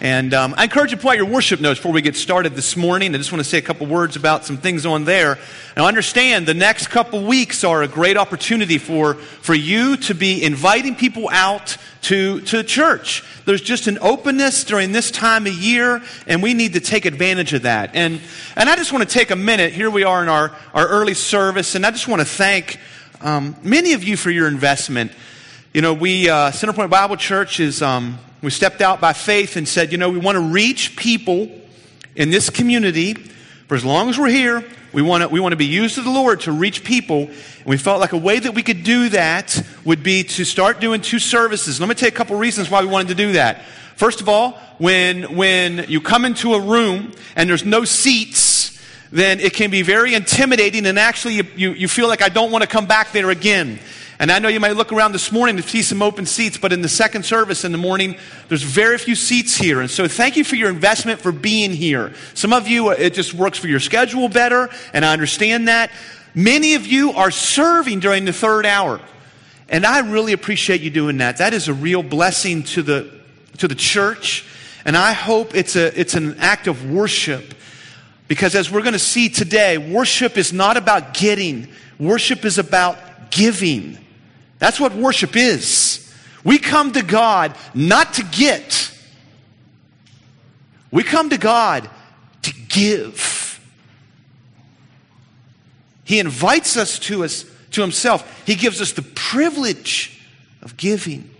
And um, I encourage you to pull out your worship notes before we get started this morning. I just want to say a couple words about some things on there. Now, understand the next couple weeks are a great opportunity for, for you to be inviting people out to, to church. There's just an openness during this time of year, and we need to take advantage of that. And, and I just want to take a minute. Here we are in our, our early service, and I just want to thank um, many of you for your investment. You know, we, uh, Centerpoint Bible Church is. Um, we stepped out by faith and said, you know, we want to reach people in this community for as long as we're here. We want to, we want to be used of the Lord to reach people. And we felt like a way that we could do that would be to start doing two services. Let me tell you a couple reasons why we wanted to do that. First of all, when, when you come into a room and there's no seats, then it can be very intimidating and actually you, you, you feel like I don't want to come back there again. And I know you might look around this morning to see some open seats, but in the second service in the morning, there's very few seats here. And so thank you for your investment for being here. Some of you, it just works for your schedule better, and I understand that. Many of you are serving during the third hour. And I really appreciate you doing that. That is a real blessing to the, to the church. And I hope it's, a, it's an act of worship. Because as we're going to see today, worship is not about getting, worship is about giving. That's what worship is. We come to God not to get, we come to God to give. He invites us to, us to Himself, He gives us the privilege of giving.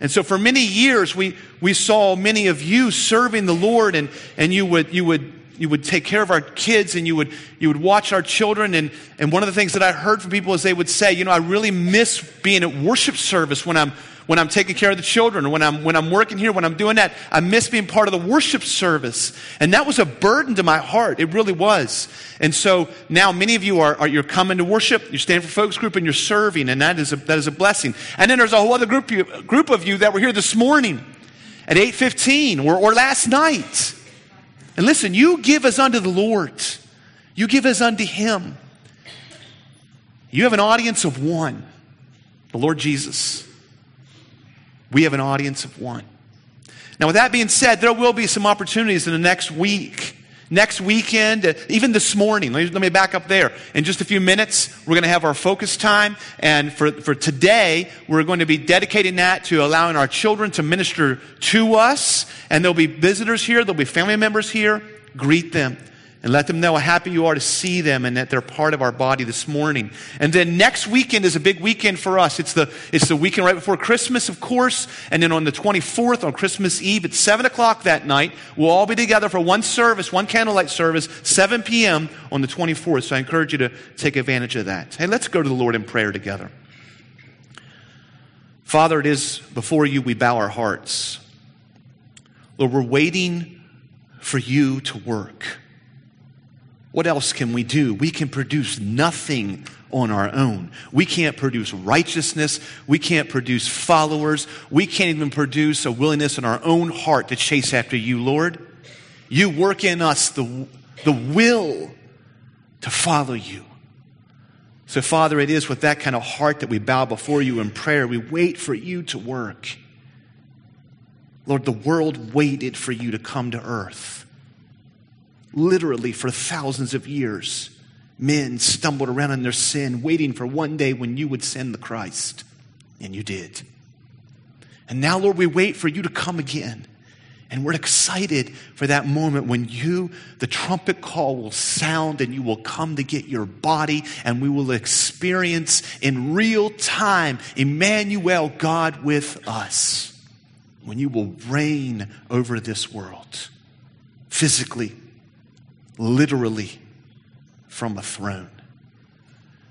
And so for many years, we, we saw many of you serving the Lord, and, and you, would, you would you would take care of our kids and you would, you would watch our children. And, and one of the things that I heard from people is they would say, you know, I really miss being at worship service when I'm, when I'm taking care of the children or when I'm, when I'm working here, when I'm doing that. I miss being part of the worship service. And that was a burden to my heart. It really was. And so now many of you are, are you're coming to worship, you're standing for folks group and you're serving. And that is a, that is a blessing. And then there's a whole other group, group of you that were here this morning at 8.15 or, or last night and listen, you give as unto the Lord, you give as unto Him. You have an audience of one, the Lord Jesus. We have an audience of one. Now, with that being said, there will be some opportunities in the next week next weekend, uh, even this morning. Let me, let me, back up there. In just a few minutes, we're going to have our focus time. And for, for today, we're going to be dedicating that to allowing our children to minister to us. And there'll be visitors here, there'll be family members here. Greet them and let them know how happy you are to see them and that they're part of our body this morning. And then next weekend is a big weekend for us. It's the, it's the weekend right before Christmas, of course. And then on the 24th, on Christmas Eve at 7 o'clock that night, we'll all be together for one service, one candlelight service, 7 p.m. on the 24th. So I encourage you to take advantage of that. Hey, let's go to the Lord in prayer together. Father, it is before you we bow our hearts. Lord, we're waiting for you to work. What else can we do? We can produce nothing on our own. We can't produce righteousness. We can't produce followers. We can't even produce a willingness in our own heart to chase after you, Lord. You work in us the, the will to follow you. So, Father, it is with that kind of heart that we bow before you in prayer. We wait for you to work. Lord, the world waited for you to come to earth literally for thousands of years, men stumbled around in their sin, waiting for one day when you would send the Christ. And you did. And now, Lord, we wait for you to come again. And we're excited for that moment when you, the trumpet call will sound and you will come to get your body and we will experience in real time Emmanuel, God with us. When you will reign over this world physically, literally from a throne.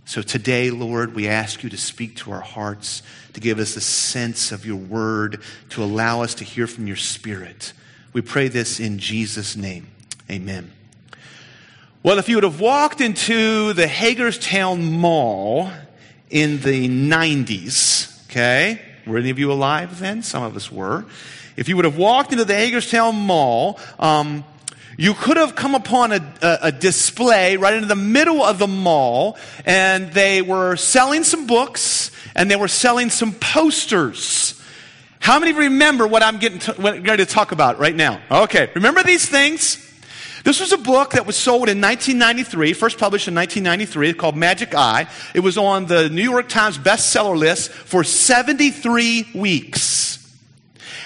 So today, Lord, we ask you to speak to our hearts, to give us a sense of your word, to allow us to hear from your spirit. We pray this in Jesus' name. Amen. Well, if you would have walked into the Hagerstown Mall in the 90s, okay, were any of you alive then? Some of us were. If you would have walked into the Hagerstown Mall, um, you could have come upon a, a, a, display right in the middle of the mall, and they were selling some books and they were selling some posters. How many remember what I'm getting to, what I'm going to talk about right now? Okay, remember these things? This was a book that was sold in 1993, first published in 1993, called Magic Eye. It was on the New York Times bestseller list for 73 weeks.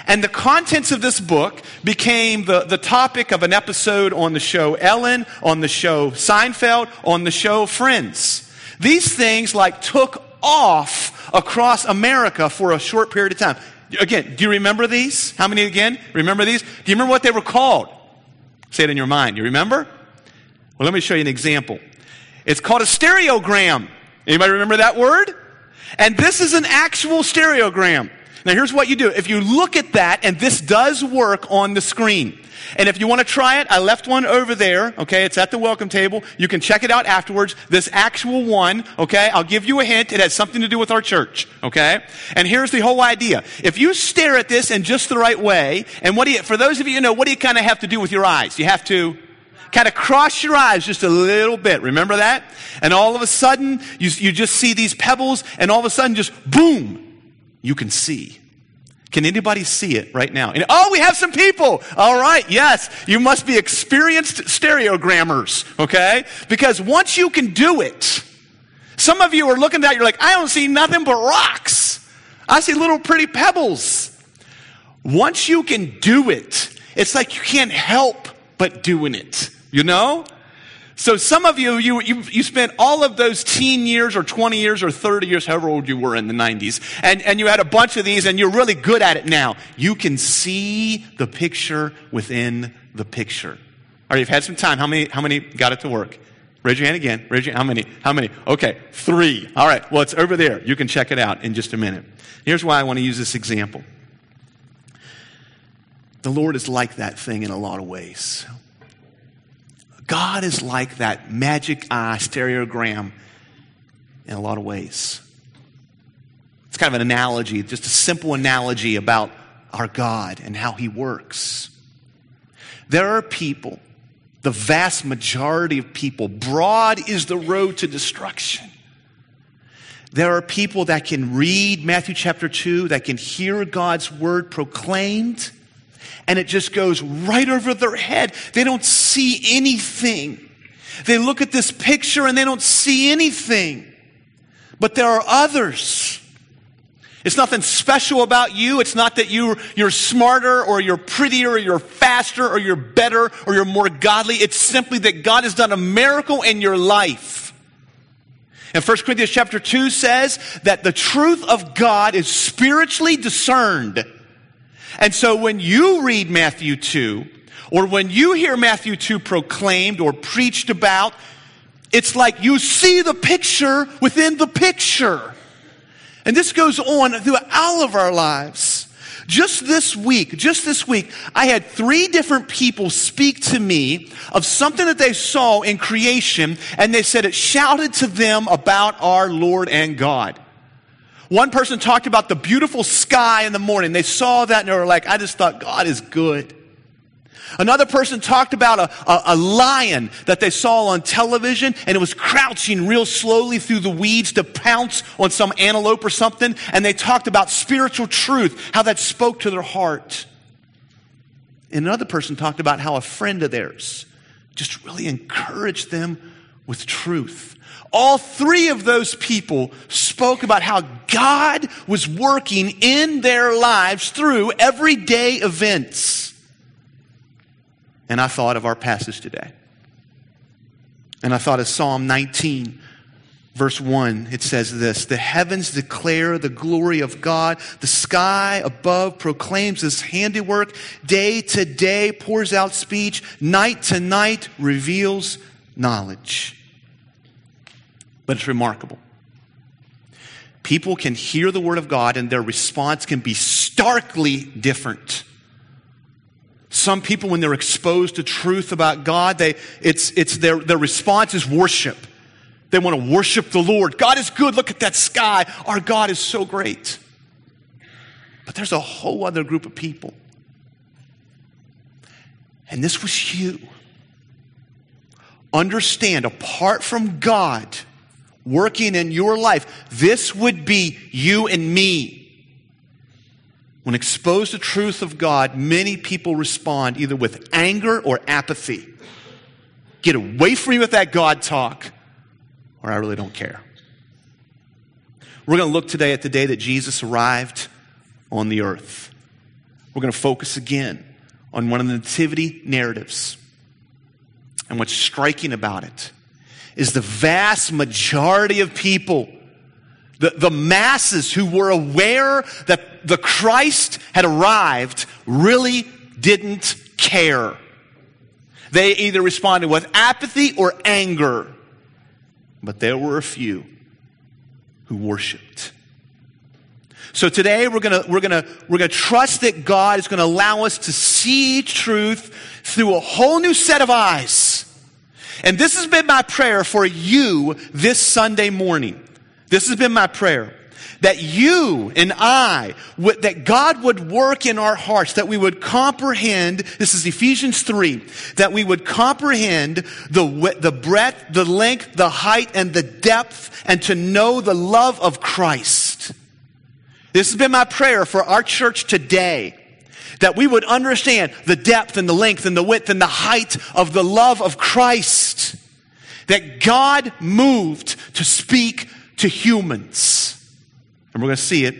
And the contents of this book became the, the topic of an episode on the show Ellen, on the show Seinfeld, on the show Friends. These things like took off across America for a short period of time. Again, do you remember these? How many again? Remember these? Do you remember what they were called? Say it in your mind. You remember? Well, let me show you an example. It's called a stereogram. Anybody remember that word? And this is an actual stereogram. Now, here's what you do. If you look at that, and this does work on the screen, and if you want to try it, I left one over there, okay? It's at the welcome table. You can check it out afterwards. This actual one, okay? I'll give you a hint. It has something to do with our church, okay? And here's the whole idea. If you stare at this in just the right way, and what do you, for those of you who know, what do you kind of have to do with your eyes? You have to kind of cross your eyes just a little bit. Remember that? And all of a sudden, you, you just see these pebbles, and all of a sudden, just boom, you can see. Can anybody see it right now? And, oh, we have some people. All right, yes. You must be experienced stereogrammers, okay? Because once you can do it, some of you are looking at you're like, I don't see nothing but rocks. I see little pretty pebbles. Once you can do it, it's like you can't help but doing it, you know? So some of you, you, you, you, spent all of those teen years or 20 years or 30 years, however old you were in the 90s, and, and you had a bunch of these and you're really good at it now. You can see the picture within the picture. All right, you've had some time. How many, how many got it to work? Raise your hand again. Raise your, how many? How many? Okay, three. All right, well, it's over there. You can check it out in just a minute. Here's why I want to use this example. The Lord is like that thing in a lot of ways. God is like that magic eye stereogram in a lot of ways. It's kind of an analogy, just a simple analogy about our God and how He works. There are people, the vast majority of people, broad is the road to destruction. There are people that can read Matthew chapter 2, that can hear God's word proclaimed, and it just goes right over their head. They don't see anything. They look at this picture and they don't see anything. But there are others. It's nothing special about you. It's not that you, you're smarter or you're prettier or you're faster or you're better or you're more godly. It's simply that God has done a miracle in your life. And 1 Corinthians chapter 2 says that the truth of God is spiritually discerned. And so when you read Matthew 2, or when you hear Matthew 2 proclaimed or preached about, it's like you see the picture within the picture. And this goes on through all of our lives. Just this week, just this week, I had three different people speak to me of something that they saw in creation, and they said it shouted to them about our Lord and God. One person talked about the beautiful sky in the morning. They saw that and they were like, I just thought God is good. Another person talked about a, a, a, lion that they saw on television and it was crouching real slowly through the weeds to pounce on some antelope or something. And they talked about spiritual truth, how that spoke to their heart. And another person talked about how a friend of theirs just really encouraged them with truth. All three of those people spoke about how God was working in their lives through everyday events. And I thought of our passage today. And I thought of Psalm 19, verse 1. It says this The heavens declare the glory of God, the sky above proclaims his handiwork, day to day pours out speech, night to night reveals knowledge but it's remarkable. People can hear the word of God and their response can be starkly different. Some people, when they're exposed to truth about God, they, it's, it's their, their response is worship. They want to worship the Lord. God is good. Look at that sky. Our God is so great. But there's a whole other group of people. And this was you. Understand, apart from God, working in your life, this would be you and me. when exposed to truth of God, many people respond either with anger or apathy. Get away from me with that God talk, or I really don't care. We're going to look today at the day that Jesus arrived on the earth. We're going to focus again on one of the nativity narratives. And what's striking about it is the vast majority of people the, the masses who were aware that the Christ had arrived really didn't care. They either responded with apathy or anger. But there were a few who worshiped. So today we're gonna, we're gonna, we're gonna trust that God is gonna allow us to see truth through a whole new set of eyes. And this has been my prayer for you this Sunday morning. This has been my prayer. That you and I, that God would work in our hearts, that we would comprehend, this is Ephesians 3, that we would comprehend the, the breadth, the length, the height, and the depth, and to know the love of Christ. This has been my prayer for our church today that we would understand the depth and the length and the width and the height of the love of Christ. That God moved to speak to humans. And we're going to see it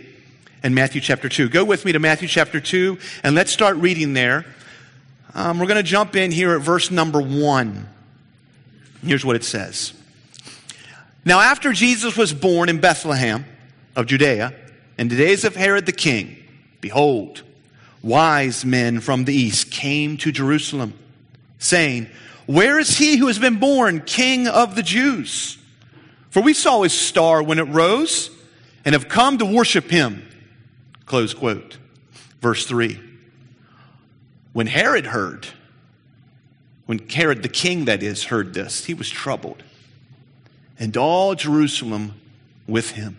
in Matthew chapter 2. Go with me to Matthew chapter 2 and let's start reading there. Um, we're going to jump in here at verse number 1. Here's what it says Now, after Jesus was born in Bethlehem of Judea, in the days of Herod the king, behold, wise men from the east came to Jerusalem, saying, Where is he who has been born king of the Jews? For we saw his star when it rose and have come to worship him. Close quote. Verse 3. When Herod heard, when Herod the king, that is, heard this, he was troubled, and all Jerusalem with him.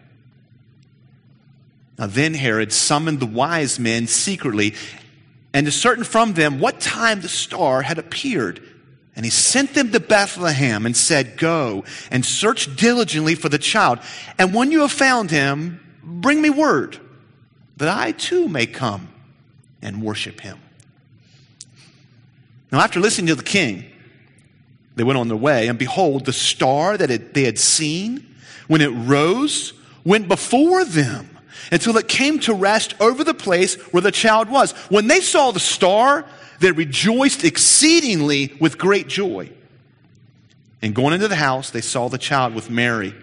Now then Herod summoned the wise men secretly and ascertained from them what time the star had appeared. And he sent them to Bethlehem and said, Go and search diligently for the child. And when you have found him, bring me word that I too may come and worship him. Now, after listening to the king, they went on their way, and behold, the star that they had seen when it rose went before them until it came to rest over the place where the child was. When they saw the star, they rejoiced exceedingly with great joy. And going into the house, they saw the child with Mary,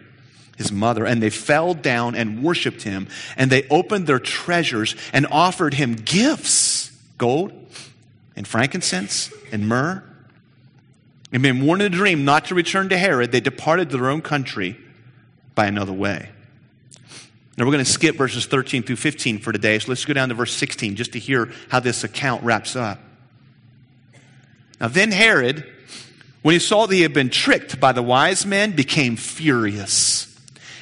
his mother, and they fell down and worshiped him. And they opened their treasures and offered him gifts gold and frankincense and myrrh. And being warned in a dream not to return to Herod, they departed to their own country by another way. Now we're going to skip verses 13 through 15 for today, so let's go down to verse 16 just to hear how this account wraps up. Now, then Herod, when he saw that he had been tricked by the wise men, became furious.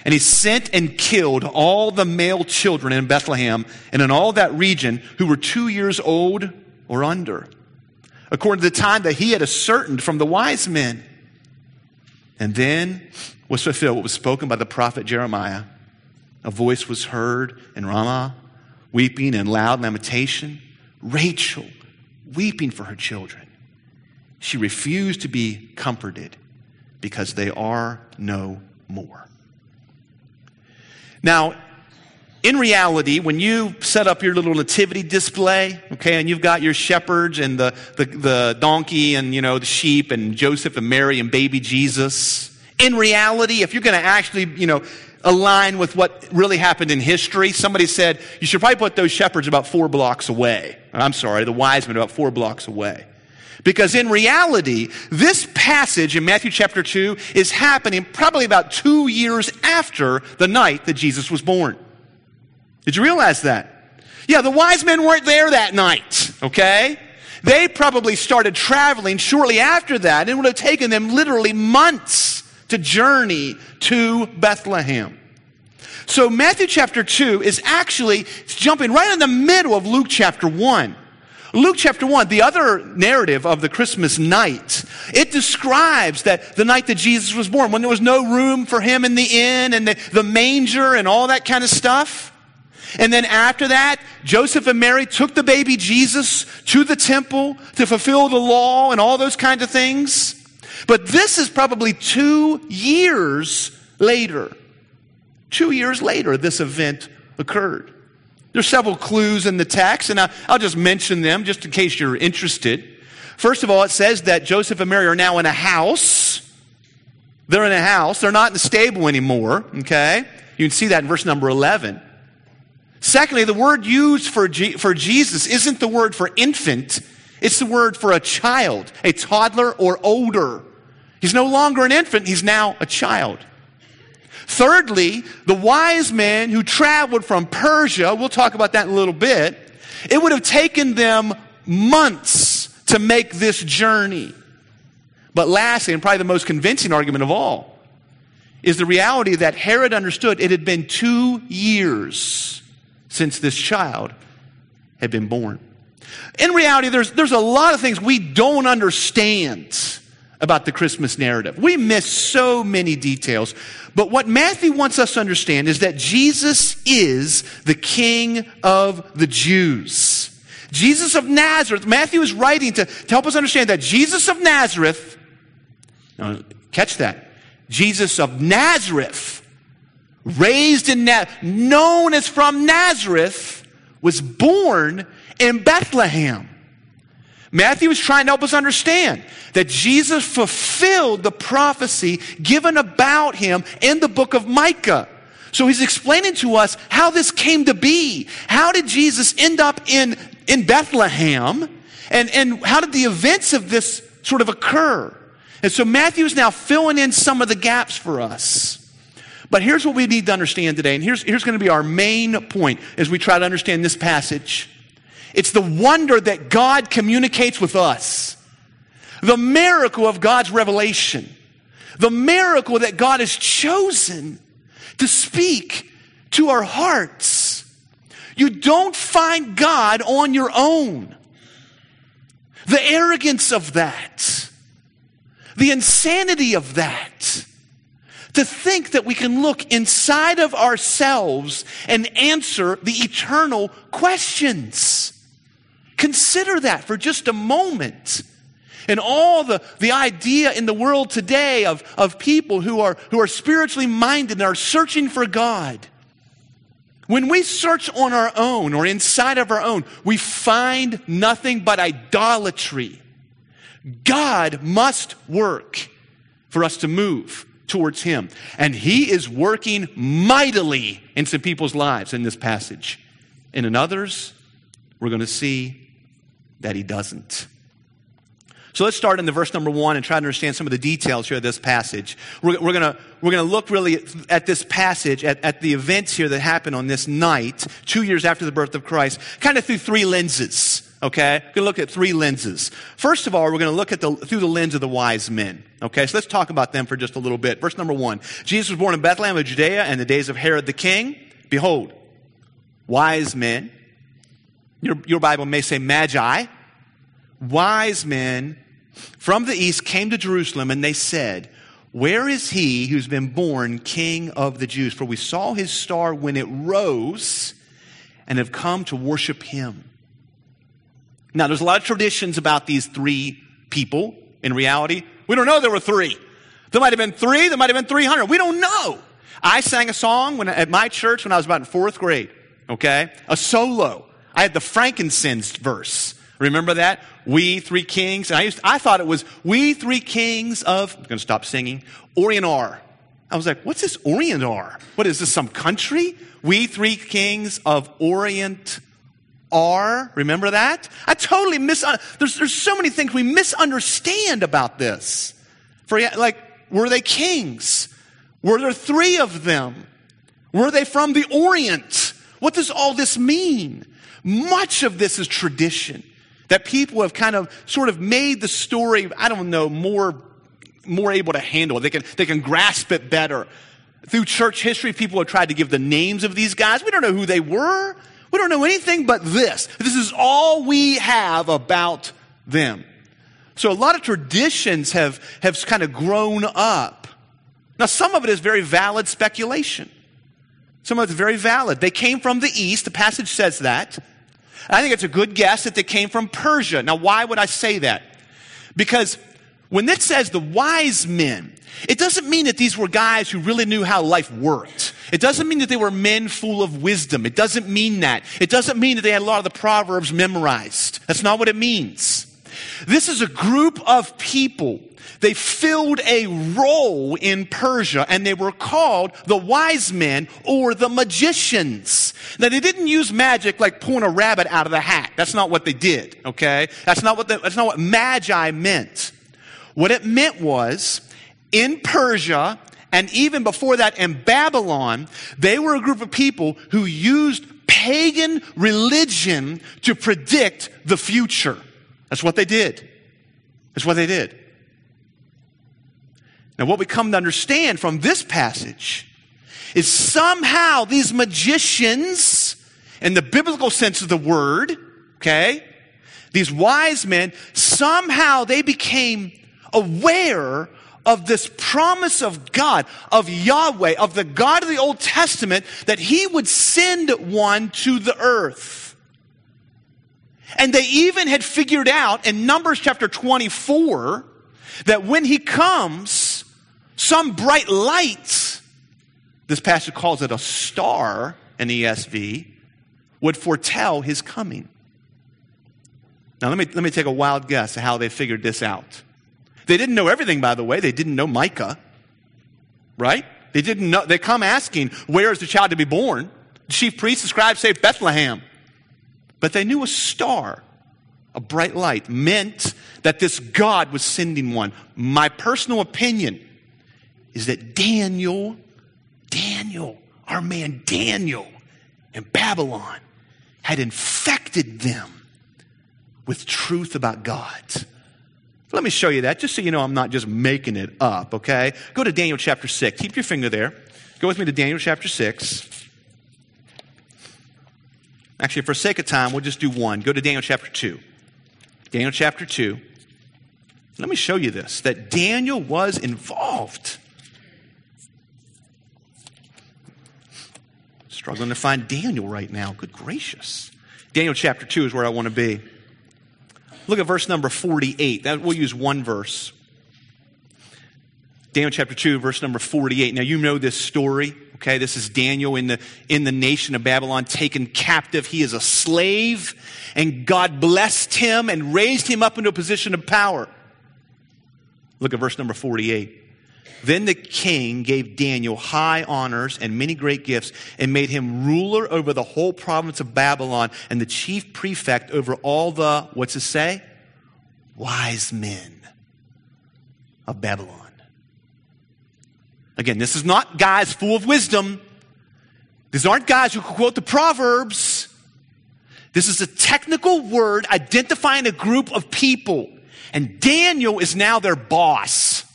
And he sent and killed all the male children in Bethlehem and in all that region who were two years old or under, according to the time that he had ascertained from the wise men. And then was fulfilled what was spoken by the prophet Jeremiah. A voice was heard in Ramah, weeping and loud lamentation. Rachel weeping for her children she refused to be comforted because they are no more. Now, in reality, when you set up your little nativity display, okay, and you've got your shepherds and the, the, the, donkey and, you know, the sheep and Joseph and Mary and baby Jesus, in reality, if you're going to actually, you know, align with what really happened in history, somebody said you should probably put those shepherds about four blocks away. I'm sorry, the wise men about four blocks away. Because in reality, this passage in Matthew chapter 2 is happening probably about two years after the night that Jesus was born. Did you realize that? Yeah, the wise men weren't there that night, okay? They probably started traveling shortly after that, and it would have taken them literally months to journey to Bethlehem. So Matthew chapter 2 is actually jumping right in the middle of Luke chapter 1. Luke chapter 1, the other narrative of the Christmas night, it describes that the night that Jesus was born, when there was no room for him in the inn and the, the manger and all that kind of stuff. And then after that, Joseph and Mary took the baby Jesus to the temple to fulfill the law and all those kinds of things. But this is probably two years later. Two years later, this event occurred. There's several clues in the text, and I'll just mention them just in case you're interested. First of all, it says that Joseph and Mary are now in a house. They're in a house. They're not in the stable anymore, okay? You can see that in verse number 11. Secondly, the word used for, for Jesus isn't the word for infant, it's the word for a child, a toddler or older. He's no longer an infant, he's now a child. Thirdly, the wise men who traveled from Persia, we'll talk about that in a little bit, it would have taken them months to make this journey. But lastly, and probably the most convincing argument of all, is the reality that Herod understood it had been two years since this child had been born. In reality, there's, there's a lot of things we don't understand about the Christmas narrative. We miss so many details. But what Matthew wants us to understand is that Jesus is the King of the Jews. Jesus of Nazareth, Matthew is writing to, to help us understand that Jesus of Nazareth, now catch that, Jesus of Nazareth, raised in Nazareth, known as from Nazareth, was born in Bethlehem. Matthew is trying to help us understand that Jesus fulfilled the prophecy given about him in the book of Micah. So he's explaining to us how this came to be. How did Jesus end up in, in Bethlehem? And, and how did the events of this sort of occur? And so Matthew is now filling in some of the gaps for us. But here's what we need to understand today, and here's, here's going to be our main point as we try to understand this passage. It's the wonder that God communicates with us. The miracle of God's revelation. The miracle that God has chosen to speak to our hearts. You don't find God on your own. The arrogance of that. The insanity of that. To think that we can look inside of ourselves and answer the eternal questions. Consider that for just a moment. And all the, the idea in the world today of, of people who are, who are spiritually minded and are searching for God. When we search on our own or inside of our own, we find nothing but idolatry. God must work for us to move towards Him. And He is working mightily in some people's lives in this passage. And in others, we're going to see that he doesn't. So let's start in the verse number one and try to understand some of the details here of this passage. We're, we're going we're gonna look really at this passage, at, at the events here that happened on this night, two years after the birth of Christ, kind of through three lenses. Okay? We're going to look at three lenses. First of all, we're going to look at the, through the lens of the wise men. Okay? So let's talk about them for just a little bit. Verse number one. Jesus was born in Bethlehem of Judea in the days of Herod the king. Behold, wise men. Your, your Bible may say magi wise men from the east came to Jerusalem and they said, Where is he who's been born king of the Jews? For we saw his star when it rose and have come to worship him. Now, there's a lot of traditions about these three people. In reality, we don't know there were three. There might have been three, there might have been 300. We don't know. I sang a song when, at my church when I was about in fourth grade, okay? A solo. I had the frankincense verse. Remember that? We three kings. And I used, I thought it was we three kings of, I'm going to stop singing, Orient. I was like, what's this Orient? What is this, some country? We three kings of Orient are. Remember that? I totally miss. Uh, there's, there's so many things we misunderstand about this. For like, were they kings? Were there three of them? Were they from the Orient? What does all this mean? Much of this is tradition. That people have kind of sort of made the story, I don't know, more, more able to handle it. They can, they can grasp it better. Through church history, people have tried to give the names of these guys. We don't know who they were. We don't know anything but this. This is all we have about them. So a lot of traditions have, have kind of grown up. Now, some of it is very valid speculation. Some of it's very valid. They came from the east. The passage says that. I think it's a good guess that they came from Persia. Now, why would I say that? Because when it says the wise men, it doesn't mean that these were guys who really knew how life worked. It doesn't mean that they were men full of wisdom. It doesn't mean that. It doesn't mean that they had a lot of the Proverbs memorized. That's not what it means. This is a group of people. They filled a role in Persia and they were called the wise men or the magicians. Now they didn't use magic like pulling a rabbit out of the hat. That's not what they did, okay? That's not what the, that's not what magi meant. What it meant was in Persia and even before that in Babylon, they were a group of people who used pagan religion to predict the future. That's what they did. That's what they did. Now, what we come to understand from this passage is somehow these magicians, in the biblical sense of the word, okay, these wise men, somehow they became aware of this promise of God, of Yahweh, of the God of the Old Testament, that He would send one to the earth. And they even had figured out in Numbers chapter 24 that when He comes, some bright light, this passage calls it a star in ESV, would foretell His coming. Now, let me, let me take a wild guess at how they figured this out. They didn't know everything, by the way. They didn't know Micah, right? They didn't know. They come asking, where is the child to be born? The chief priests and scribes say Bethlehem. But they knew a star, a bright light, meant that this God was sending one. My personal opinion is that Daniel, Daniel, our man Daniel in Babylon had infected them with truth about God. Let me show you that, just so you know I'm not just making it up, okay? Go to Daniel chapter 6. Keep your finger there. Go with me to Daniel chapter 6. Actually, for sake of time, we'll just do one. Go to Daniel chapter 2. Daniel chapter 2. Let me show you this that Daniel was involved. Struggling to find Daniel right now. Good gracious. Daniel chapter 2 is where I want to be. Look at verse number 48. That, we'll use one verse. Daniel chapter 2, verse number 48. Now, you know this story. Okay, this is Daniel in the, in the nation of Babylon taken captive. He is a slave, and God blessed him and raised him up into a position of power. Look at verse number 48. Then the king gave Daniel high honors and many great gifts and made him ruler over the whole province of Babylon and the chief prefect over all the, what's it say? Wise men of Babylon. Again, this is not guys full of wisdom. These aren't guys who quote the Proverbs. This is a technical word identifying a group of people. And Daniel is now their boss.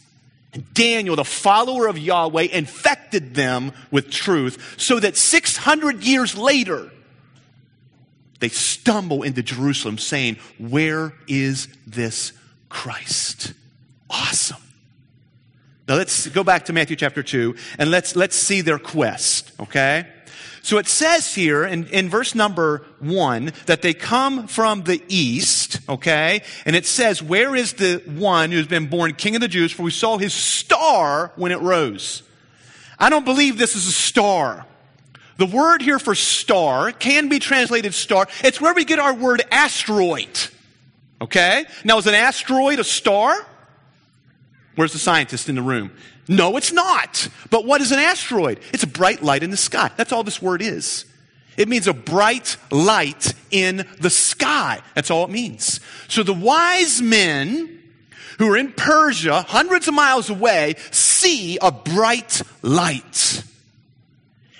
And Daniel, the follower of Yahweh, infected them with truth so that 600 years later, they stumble into Jerusalem saying, Where is this Christ? Awesome. Now let's go back to Matthew chapter 2 and let's, let's see their quest, okay? So it says here in, in verse number one that they come from the east, okay? And it says, Where is the one who's been born king of the Jews? For we saw his star when it rose. I don't believe this is a star. The word here for star can be translated star. It's where we get our word asteroid. Okay? Now, is an asteroid a star? Where's the scientist in the room? No, it's not. But what is an asteroid? It's a bright light in the sky. That's all this word is. It means a bright light in the sky. That's all it means. So the wise men who are in Persia, hundreds of miles away, see a bright light.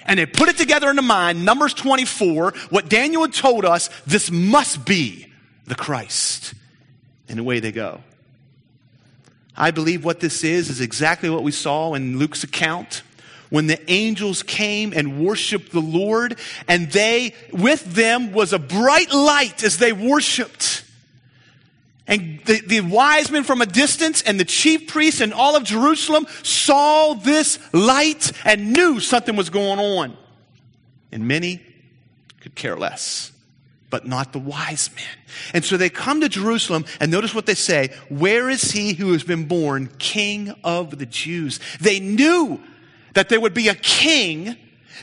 And they put it together in the mind, Numbers 24, what Daniel had told us, this must be the Christ. And away they go. I believe what this is is exactly what we saw in Luke's account when the angels came and worshiped the Lord, and they, with them, was a bright light as they worshiped. And the, the wise men from a distance and the chief priests and all of Jerusalem saw this light and knew something was going on. And many could care less but not the wise men. And so they come to Jerusalem and notice what they say. Where is he who has been born king of the Jews? They knew that there would be a king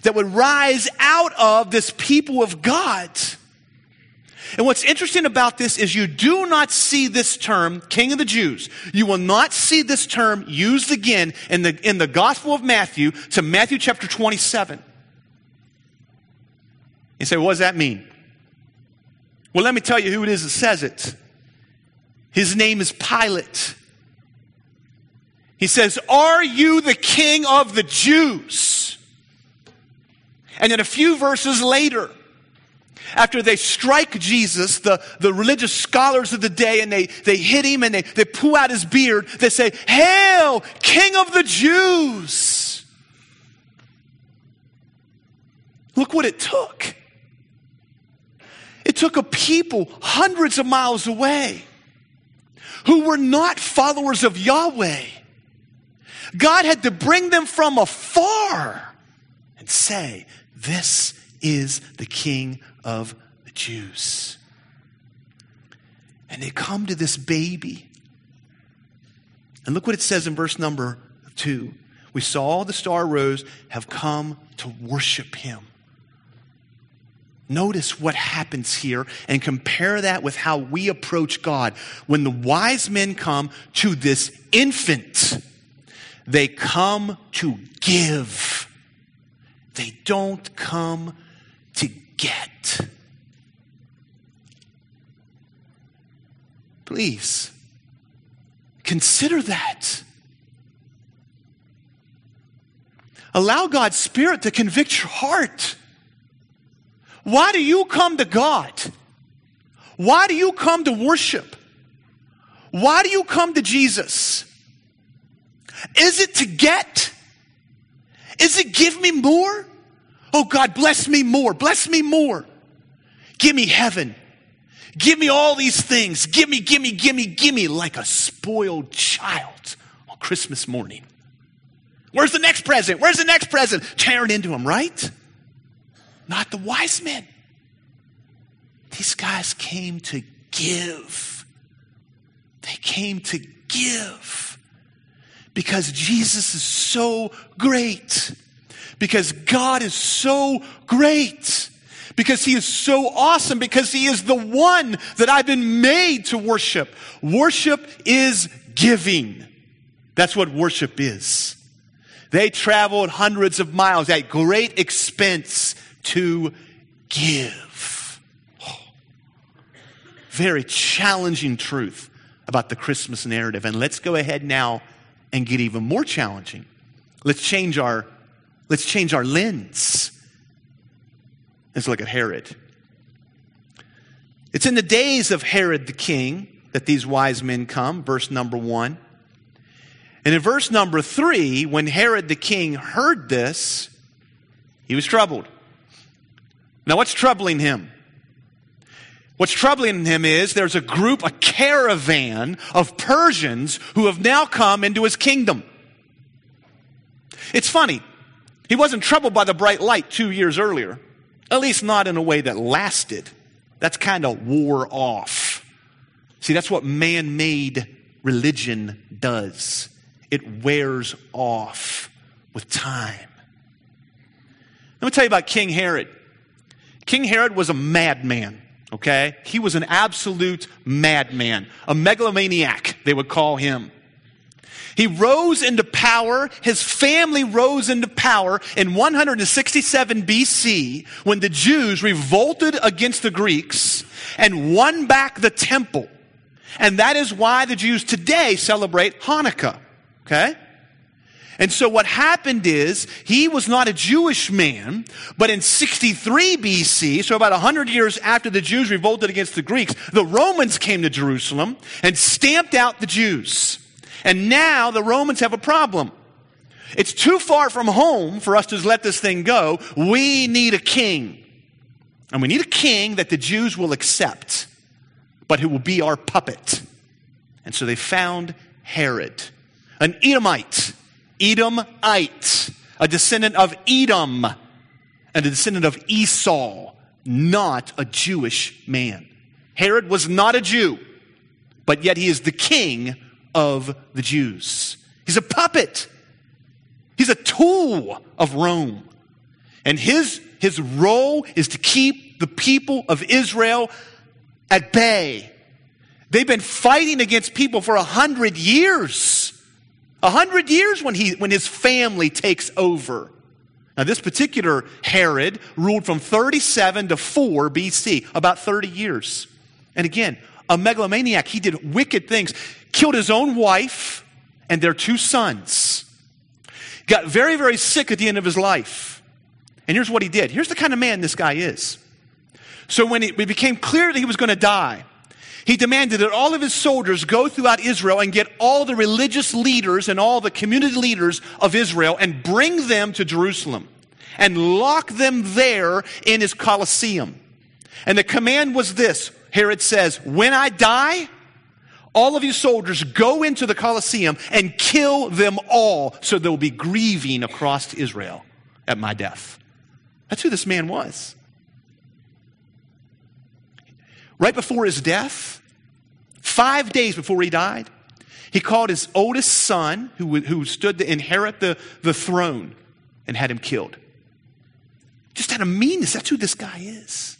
that would rise out of this people of God. And what's interesting about this is you do not see this term, King of the Jews. You will not see this term used again in the, in the Gospel of Matthew to Matthew chapter 27. You say, what does that mean? Well, let me tell you who it is that says it. His name is Pilate. He says, Are you the king of the Jews? And then a few verses later, after they strike Jesus, the, the religious scholars of the day, and they, they hit him and they, they pull out his beard, they say, Hail, King of the Jews! Look what it took. Took a people hundreds of miles away who were not followers of Yahweh. God had to bring them from afar and say, This is the King of the Jews. And they come to this baby. And look what it says in verse number two. We saw the star rose have come to worship him. Notice what happens here and compare that with how we approach God. When the wise men come to this infant, they come to give. They don't come to get. Please consider that. Allow God's Spirit to convict your heart. Why do you come to God? Why do you come to worship? Why do you come to Jesus? Is it to get? Is it give me more? Oh God, bless me more. Bless me more. Give me heaven. Give me all these things. Give me, give me, give me, give me like a spoiled child on Christmas morning. Where's the next present? Where's the next present? Tearing into him, right? Not the wise men. These guys came to give. They came to give because Jesus is so great. Because God is so great. Because he is so awesome. Because he is the one that I've been made to worship. Worship is giving. That's what worship is. They traveled hundreds of miles at great expense to give. Oh, very challenging truth about the Christmas narrative. And let's go ahead now and get even more challenging. Let's change our, let's change our lens. Let's look at Herod. It's in the days of Herod the king that these wise men come, verse number one. And in verse number three, when Herod the king heard this, he was troubled. Now, what's troubling him? What's troubling him is there's a group, a caravan of Persians who have now come into his kingdom. It's funny. He wasn't troubled by the bright light two years earlier, at least not in a way that lasted. That's kind of wore off. See, that's what man made religion does it wears off with time. Let me tell you about King Herod. King Herod was a madman, okay? He was an absolute madman, a megalomaniac, they would call him. He rose into power. His family rose into power in 167 BC when the Jews revolted against the Greeks and won back the temple. And that is why the Jews today celebrate Hanukkah. Okay? And so what happened is he was not a Jewish man, but in 63 BC, so about 100 years after the Jews revolted against the Greeks, the Romans came to Jerusalem and stamped out the Jews. And now the Romans have a problem. It's too far from home for us to let this thing go. We need a king. And we need a king that the Jews will accept, but who will be our puppet. And so they found Herod, an Edomite Edomite, a descendant of Edom, and a descendant of Esau, not a Jewish man. Herod was not a Jew, but yet he is the king of the Jews. He's a puppet. He's a tool of Rome. And his, his role is to keep the people of Israel at bay. They've been fighting against people for a hundred years. A hundred years when, he, when his family takes over. Now, this particular Herod ruled from 37 to 4 BC, about 30 years. And again, a megalomaniac. He did wicked things, killed his own wife and their two sons. Got very, very sick at the end of his life. And here's what he did. Here's the kind of man this guy is. So when it became clear that he was going to die, he demanded that all of his soldiers go throughout Israel and get all the religious leaders and all the community leaders of Israel and bring them to Jerusalem and lock them there in his Colosseum. And the command was this Herod says, When I die, all of you soldiers go into the Colosseum and kill them all so there will be grieving across Israel at my death. That's who this man was. Right before his death, Five days before he died, he called his oldest son, who, who stood to inherit the, the throne, and had him killed. Just out of meanness, that's who this guy is.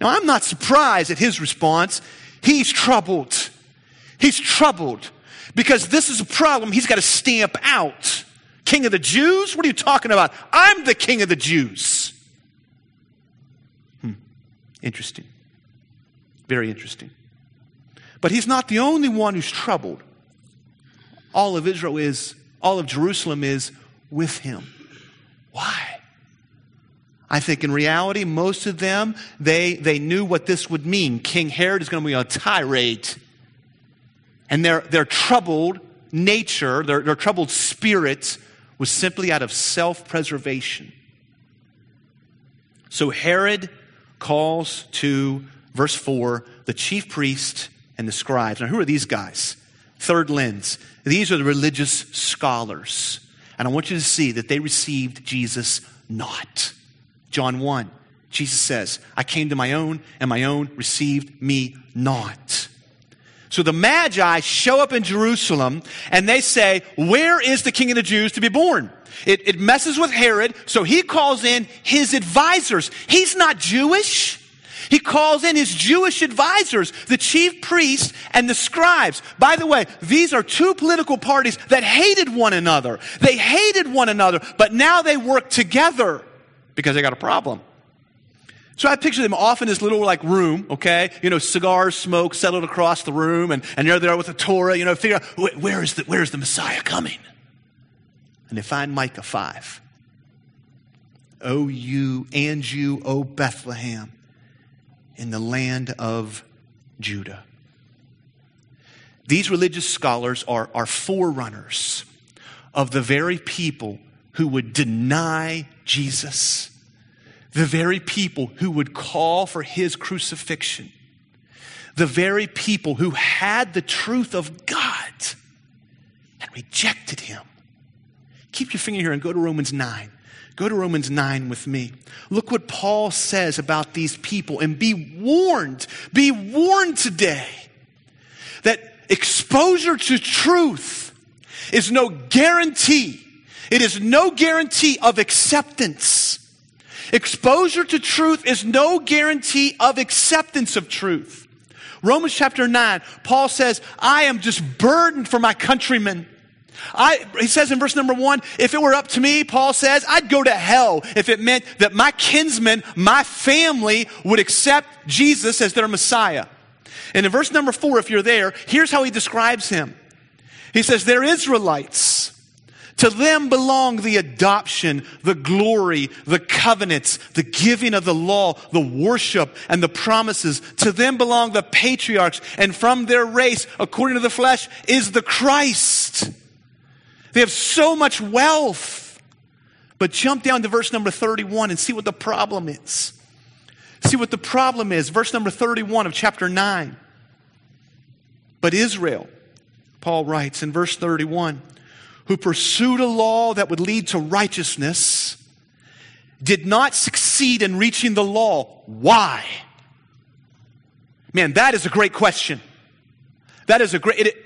Now, I'm not surprised at his response. He's troubled. He's troubled because this is a problem he's got to stamp out. King of the Jews? What are you talking about? I'm the king of the Jews. Hmm. Interesting. Very interesting. But he's not the only one who's troubled. All of Israel is, all of Jerusalem is with him. Why? I think in reality, most of them, they, they knew what this would mean. King Herod is going to be a tirade. And their, their troubled nature, their, their troubled spirit, was simply out of self preservation. So Herod calls to, verse 4, the chief priest and the scribes. Now, who are these guys? Third lens. These are the religious scholars. And I want you to see that they received Jesus not. John 1, Jesus says, I came to my own, and my own received me not. So the Magi show up in Jerusalem and they say, Where is the King of the Jews to be born? It, it messes with Herod, so he calls in his advisors. He's not Jewish. He calls in his Jewish advisors, the chief priests and the scribes. By the way, these are two political parties that hated one another. They hated one another, but now they work together because they got a problem. So I picture them off in this little like room, okay? You know, cigars, smoke settled across the room, and, and they're there with the Torah, you know, figure out where is the, where is the Messiah coming? And they find Micah 5. O you and you, O Bethlehem in the land of Judah. These religious scholars are, are forerunners of the very people who would deny Jesus, the very people who would call for his crucifixion, the very people who had the truth of God and rejected him. Keep your finger here and go to Romans 9. Go to Romans 9 with me. Look what Paul says about these people and be warned. Be warned today that exposure to truth is no guarantee. It is no guarantee of acceptance. Exposure to truth is no guarantee of acceptance of truth. Romans chapter 9, Paul says, I am just burdened for my countrymen. I, he says in verse number one, if it were up to me, Paul says, I'd go to hell if it meant that my kinsmen, my family would accept Jesus as their Messiah. And in verse number four, if you're there, here's how he describes him. He says, they're Israelites. To them belong the adoption, the glory, the covenants, the giving of the law, the worship, and the promises. To them belong the patriarchs, and from their race, according to the flesh, is the Christ. They have so much wealth. But jump down to verse number 31 and see what the problem is. See what the problem is. Verse number 31 of chapter 9. But Israel, Paul writes in verse 31, who pursued a law that would lead to righteousness, did not succeed in reaching the law. Why? Man, that is a great question. That is a great, it,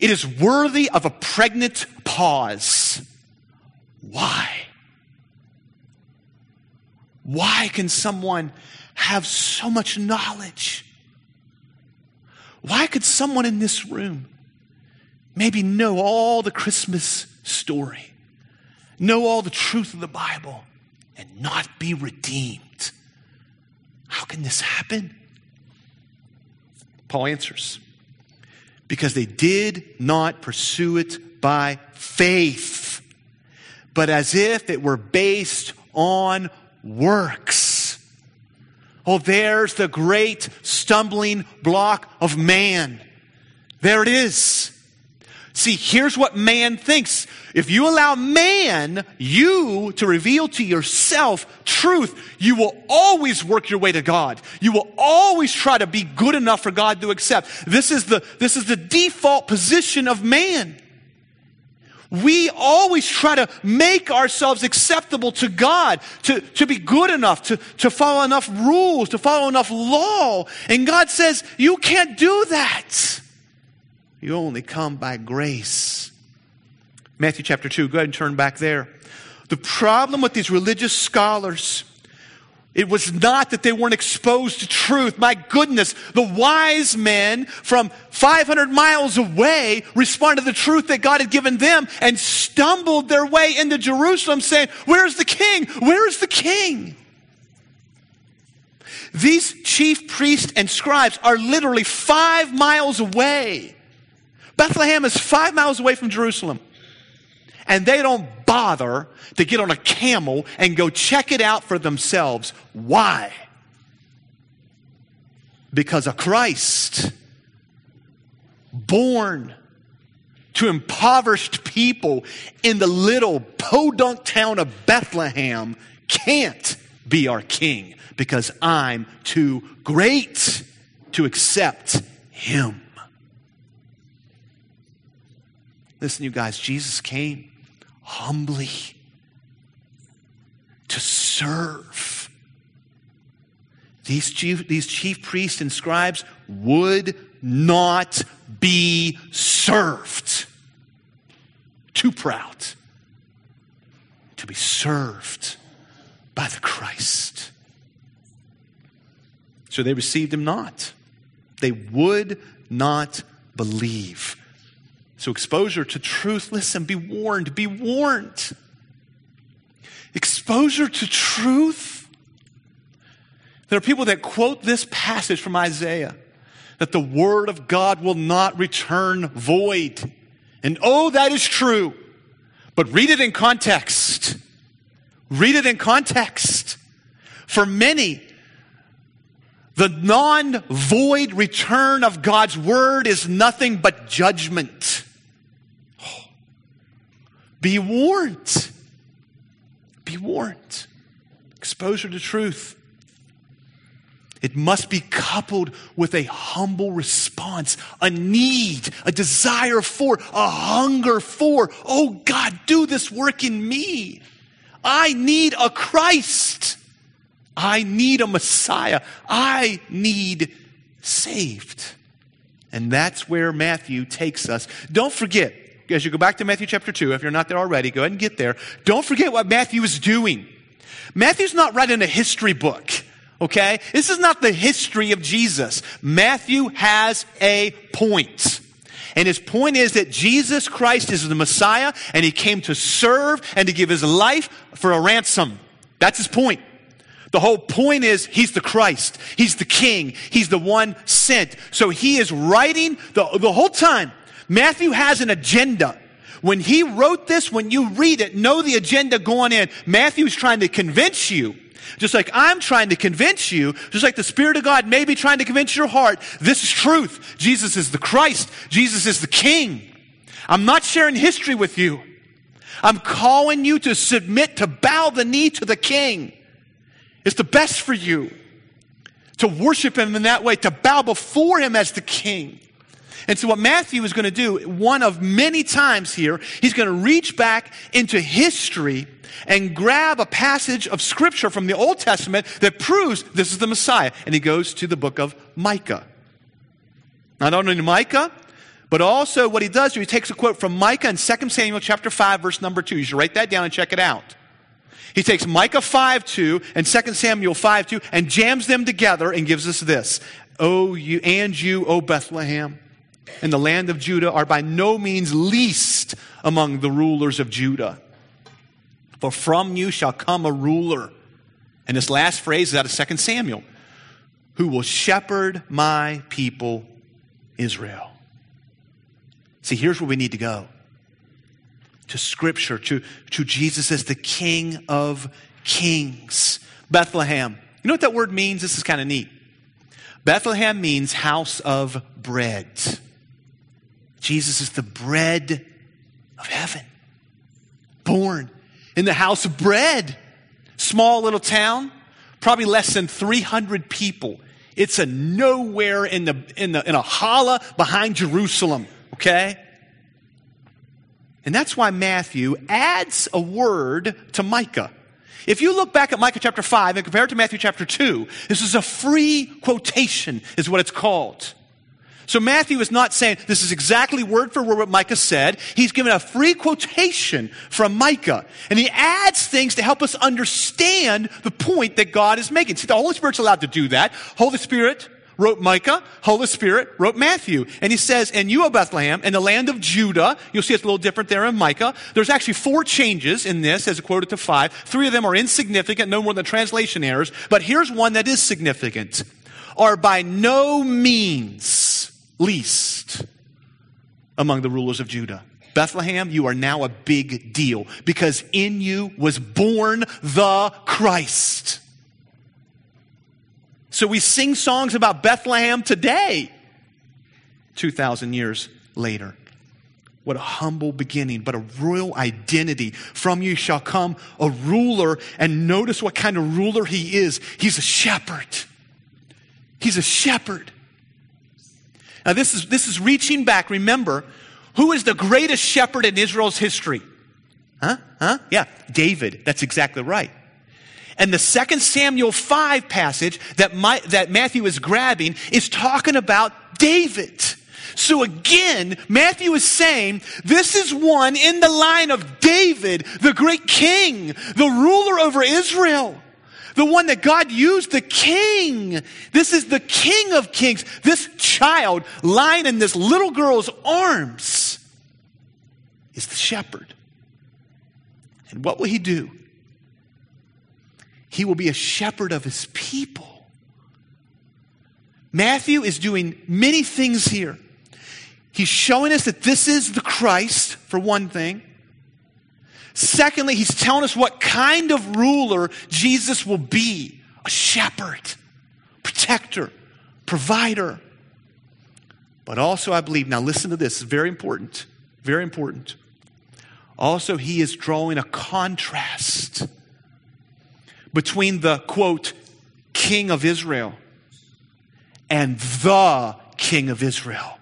it is worthy of a pregnant pause. Why? Why can someone have so much knowledge? Why could someone in this room maybe know all the Christmas story, know all the truth of the Bible, and not be redeemed? How can this happen? Paul answers because they did not pursue it by faith, but as if it were based on works. Oh, there's the great stumbling block of man. There it is. See, here's what man thinks. If you allow man, you, to reveal to yourself truth, you will always work your way to God. You will always try to be good enough for God to accept. This is the, this is the default position of man. We always try to make ourselves acceptable to God, to, to be good enough, to, to follow enough rules, to follow enough law. And God says, You can't do that. You only come by grace. Matthew chapter 2, go ahead and turn back there. The problem with these religious scholars it was not that they weren't exposed to truth. My goodness, the wise men from 500 miles away responded to the truth that God had given them and stumbled their way into Jerusalem saying, Where's the king? Where's the king? These chief priests and scribes are literally five miles away. Bethlehem is five miles away from Jerusalem and they don't bother to get on a camel and go check it out for themselves. Why? Because a Christ, born to impoverished people in the little podunk town of Bethlehem, can't be our king because I'm too great to accept him. Listen, you guys, Jesus came humbly to serve. These chief, these chief priests and scribes would not be served. Too proud to be served by the Christ. So they received him not. They would not believe. So, exposure to truth, listen, be warned, be warned. Exposure to truth. There are people that quote this passage from Isaiah that the word of God will not return void. And oh, that is true. But read it in context. Read it in context. For many, the non void return of God's word is nothing but judgment. Be warned. Be warned. Exposure to truth. It must be coupled with a humble response, a need, a desire for, a hunger for, oh God, do this work in me. I need a Christ. I need a Messiah. I need saved. And that's where Matthew takes us. Don't forget, as you go back to Matthew chapter 2, if you're not there already, go ahead and get there. Don't forget what Matthew is doing. Matthew's not writing a history book, okay? This is not the history of Jesus. Matthew has a point. And his point is that Jesus Christ is the Messiah and he came to serve and to give his life for a ransom. That's his point. The whole point is he's the Christ. He's the king. He's the one sent. So he is writing the, the whole time Matthew has an agenda. When he wrote this, when you read it, know the agenda going in. Matthew's trying to convince you, just like I'm trying to convince you, just like the Spirit of God may be trying to convince your heart, this is truth. Jesus is the Christ. Jesus is the King. I'm not sharing history with you. I'm calling you to submit, to bow the knee to the King. It's the best for you to worship Him in that way, to bow before Him as the King. And so, what Matthew is going to do, one of many times here, he's going to reach back into history and grab a passage of scripture from the Old Testament that proves this is the Messiah. And he goes to the book of Micah. Not only Micah, but also what he does, he takes a quote from Micah in 2 Samuel chapter 5, verse number 2. You should write that down and check it out. He takes Micah 5 2 and 2 Samuel 5 2 and jams them together and gives us this. Oh, you and you, O Bethlehem and the land of Judah are by no means least among the rulers of Judah. For from you shall come a ruler. And this last phrase is out of 2 Samuel who will shepherd my people Israel. See, here's where we need to go to Scripture, to, to Jesus as the King of Kings. Bethlehem. You know what that word means? This is kind of neat. Bethlehem means house of bread. Jesus is the bread of heaven, born in the house of bread. Small little town, probably less than 300 people. It's a nowhere in, the, in, the, in a holla behind Jerusalem, okay? And that's why Matthew adds a word to Micah. If you look back at Micah chapter 5 and compare it to Matthew chapter 2, this is a free quotation, is what it's called. So Matthew is not saying this is exactly word for word what Micah said. He's given a free quotation from Micah. And he adds things to help us understand the point that God is making. See, the Holy Spirit's allowed to do that. Holy Spirit wrote Micah, Holy Spirit wrote Matthew. And he says, and you, O Bethlehem, in the land of Judah, you'll see it's a little different there in Micah. There's actually four changes in this as quoted to five. Three of them are insignificant, no more than translation errors. But here's one that is significant. Are by no means least among the rulers of Judah. Bethlehem, you are now a big deal because in you was born the Christ. So we sing songs about Bethlehem today, 2,000 years later. What a humble beginning, but a royal identity. From you shall come a ruler, and notice what kind of ruler he is. He's a shepherd. He's a shepherd. Now, this is, this is reaching back. Remember, who is the greatest shepherd in Israel's history? Huh? Huh? Yeah, David. That's exactly right. And the second Samuel 5 passage that, my, that Matthew is grabbing is talking about David. So again, Matthew is saying this is one in the line of David, the great king, the ruler over Israel the one that God used, the king. This is the king of kings. This child lying in this little girl's arms is the shepherd. And what will he do? He will be a shepherd of his people. Matthew is doing many things here. He's showing us that this is the Christ, for one thing. Secondly, he's telling us what kind of ruler Jesus will be a shepherd, protector, provider. But also, I believe, now listen to this, very important, very important. Also, he is drawing a contrast between the quote, king of Israel and the king of Israel.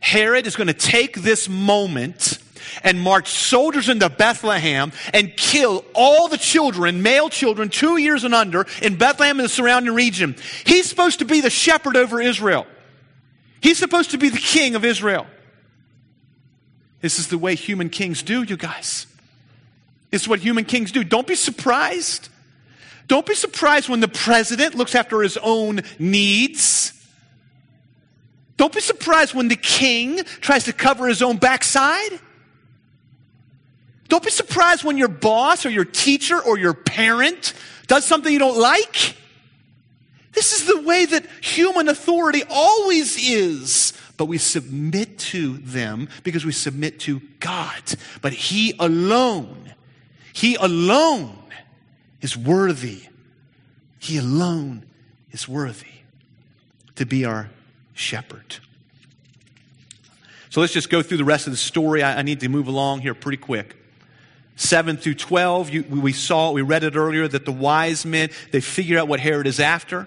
Herod is going to take this moment and march soldiers into Bethlehem and kill all the children, male children, two years and under, in Bethlehem and the surrounding region. He's supposed to be the shepherd over Israel. He's supposed to be the king of Israel. This is the way human kings do, you guys. Is what human kings do. Don't be surprised. Don't be surprised when the president looks after his own needs. Don't be surprised when the king tries to cover his own backside. Don't be surprised when your boss or your teacher or your parent does something you don't like. This is the way that human authority always is but we submit to them because we submit to God. But He alone, He alone is worthy. He alone is worthy to be our shepherd. So let's just go through the rest of the story. I, I need to move along here pretty quick. 7 through 12, you, we saw, we read it earlier, that the wise men, they figure out what Herod is after.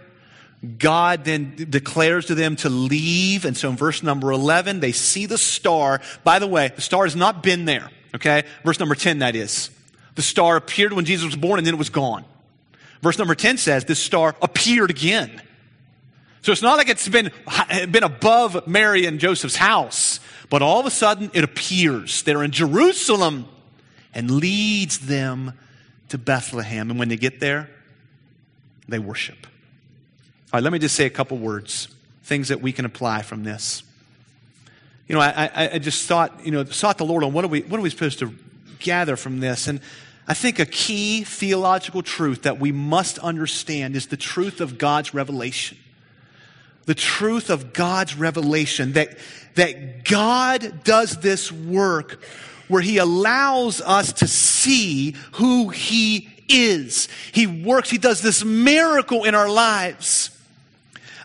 God then declares to them to leave. And so in verse number 11, they see the star. By the way, the star has not been there. Okay? Verse number 10, that is. The star appeared when Jesus was born and then it was gone. Verse number 10 says this star appeared again. So it's not like it's been, been above Mary and Joseph's house, but all of a sudden it appears. They're in Jerusalem and leads them to Bethlehem. And when they get there, they worship. All right, let me just say a couple words, things that we can apply from this. You know, I, I just thought, you know, sought the Lord on what are we, what are we supposed to gather from this? And I think a key theological truth that we must understand is the truth of God's revelation. The truth of God's revelation that, that God does this work where He allows us to see who He is. He works, He does this miracle in our lives.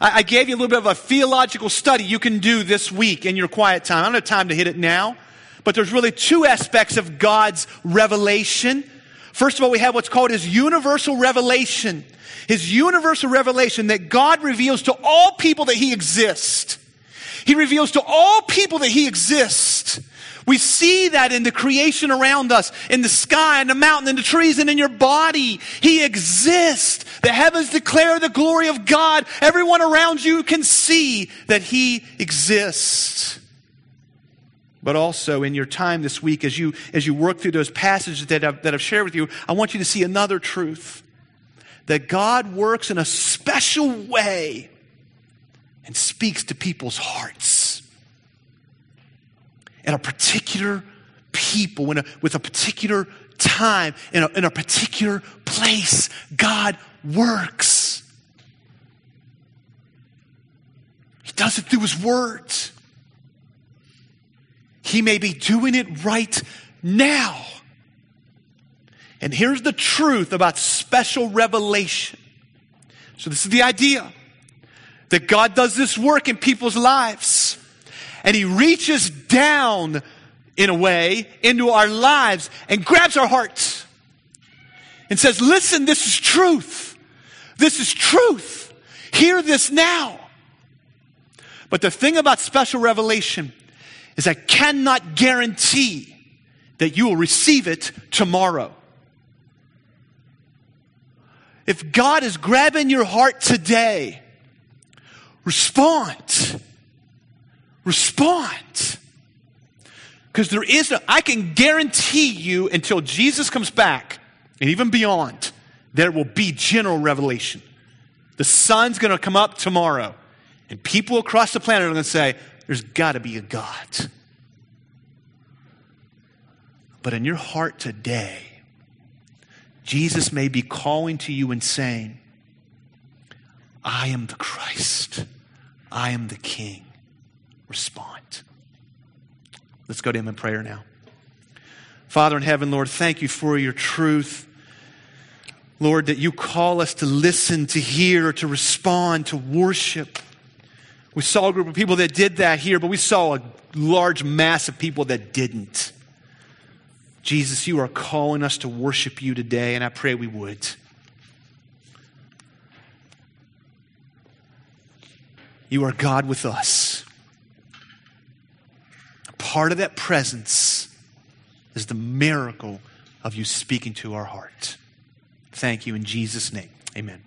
I, I gave you a little bit of a theological study you can do this week in your quiet time. I don't have time to hit it now, but there's really two aspects of God's revelation. First of all, we have what's called His universal revelation. His universal revelation that God reveals to all people that He exists. He reveals to all people that He exists. We see that in the creation around us, in the sky, in the mountain, in the trees, and in your body. He exists. The heavens declare the glory of God. Everyone around you can see that He exists. But also in your time this week, as you, as you work through those passages that I've, that I've shared with you, I want you to see another truth that God works in a special way and speaks to people's hearts in a particular people, a, with a particular time, in a, in a particular place. God works. He does it through His words. He may be doing it right now. And here's the truth about special revelation. So, this is the idea that God does this work in people's lives and he reaches down in a way into our lives and grabs our hearts and says, listen, this is truth. This is truth. Hear this now. But the thing about special revelation is I cannot guarantee that you will receive it tomorrow. If God is grabbing your heart today, respond. Respond. Because there is, no, I can guarantee you until Jesus comes back and even beyond, there will be general revelation. The sun's going to come up tomorrow, and people across the planet are going to say, There's got to be a God. But in your heart today, Jesus may be calling to you and saying, I am the Christ, I am the King respond. Let's go to Him in prayer now. Father in heaven, Lord, thank you for your truth. Lord, that you call us to listen, to hear, to respond, to worship. We saw a group of people that did that here, but we saw a large mass of people that didn't. Jesus, you are calling us to worship you today, and I pray we would. You are God with us part of that presence is the miracle of you speaking to our heart. Thank you in Jesus' name. Amen.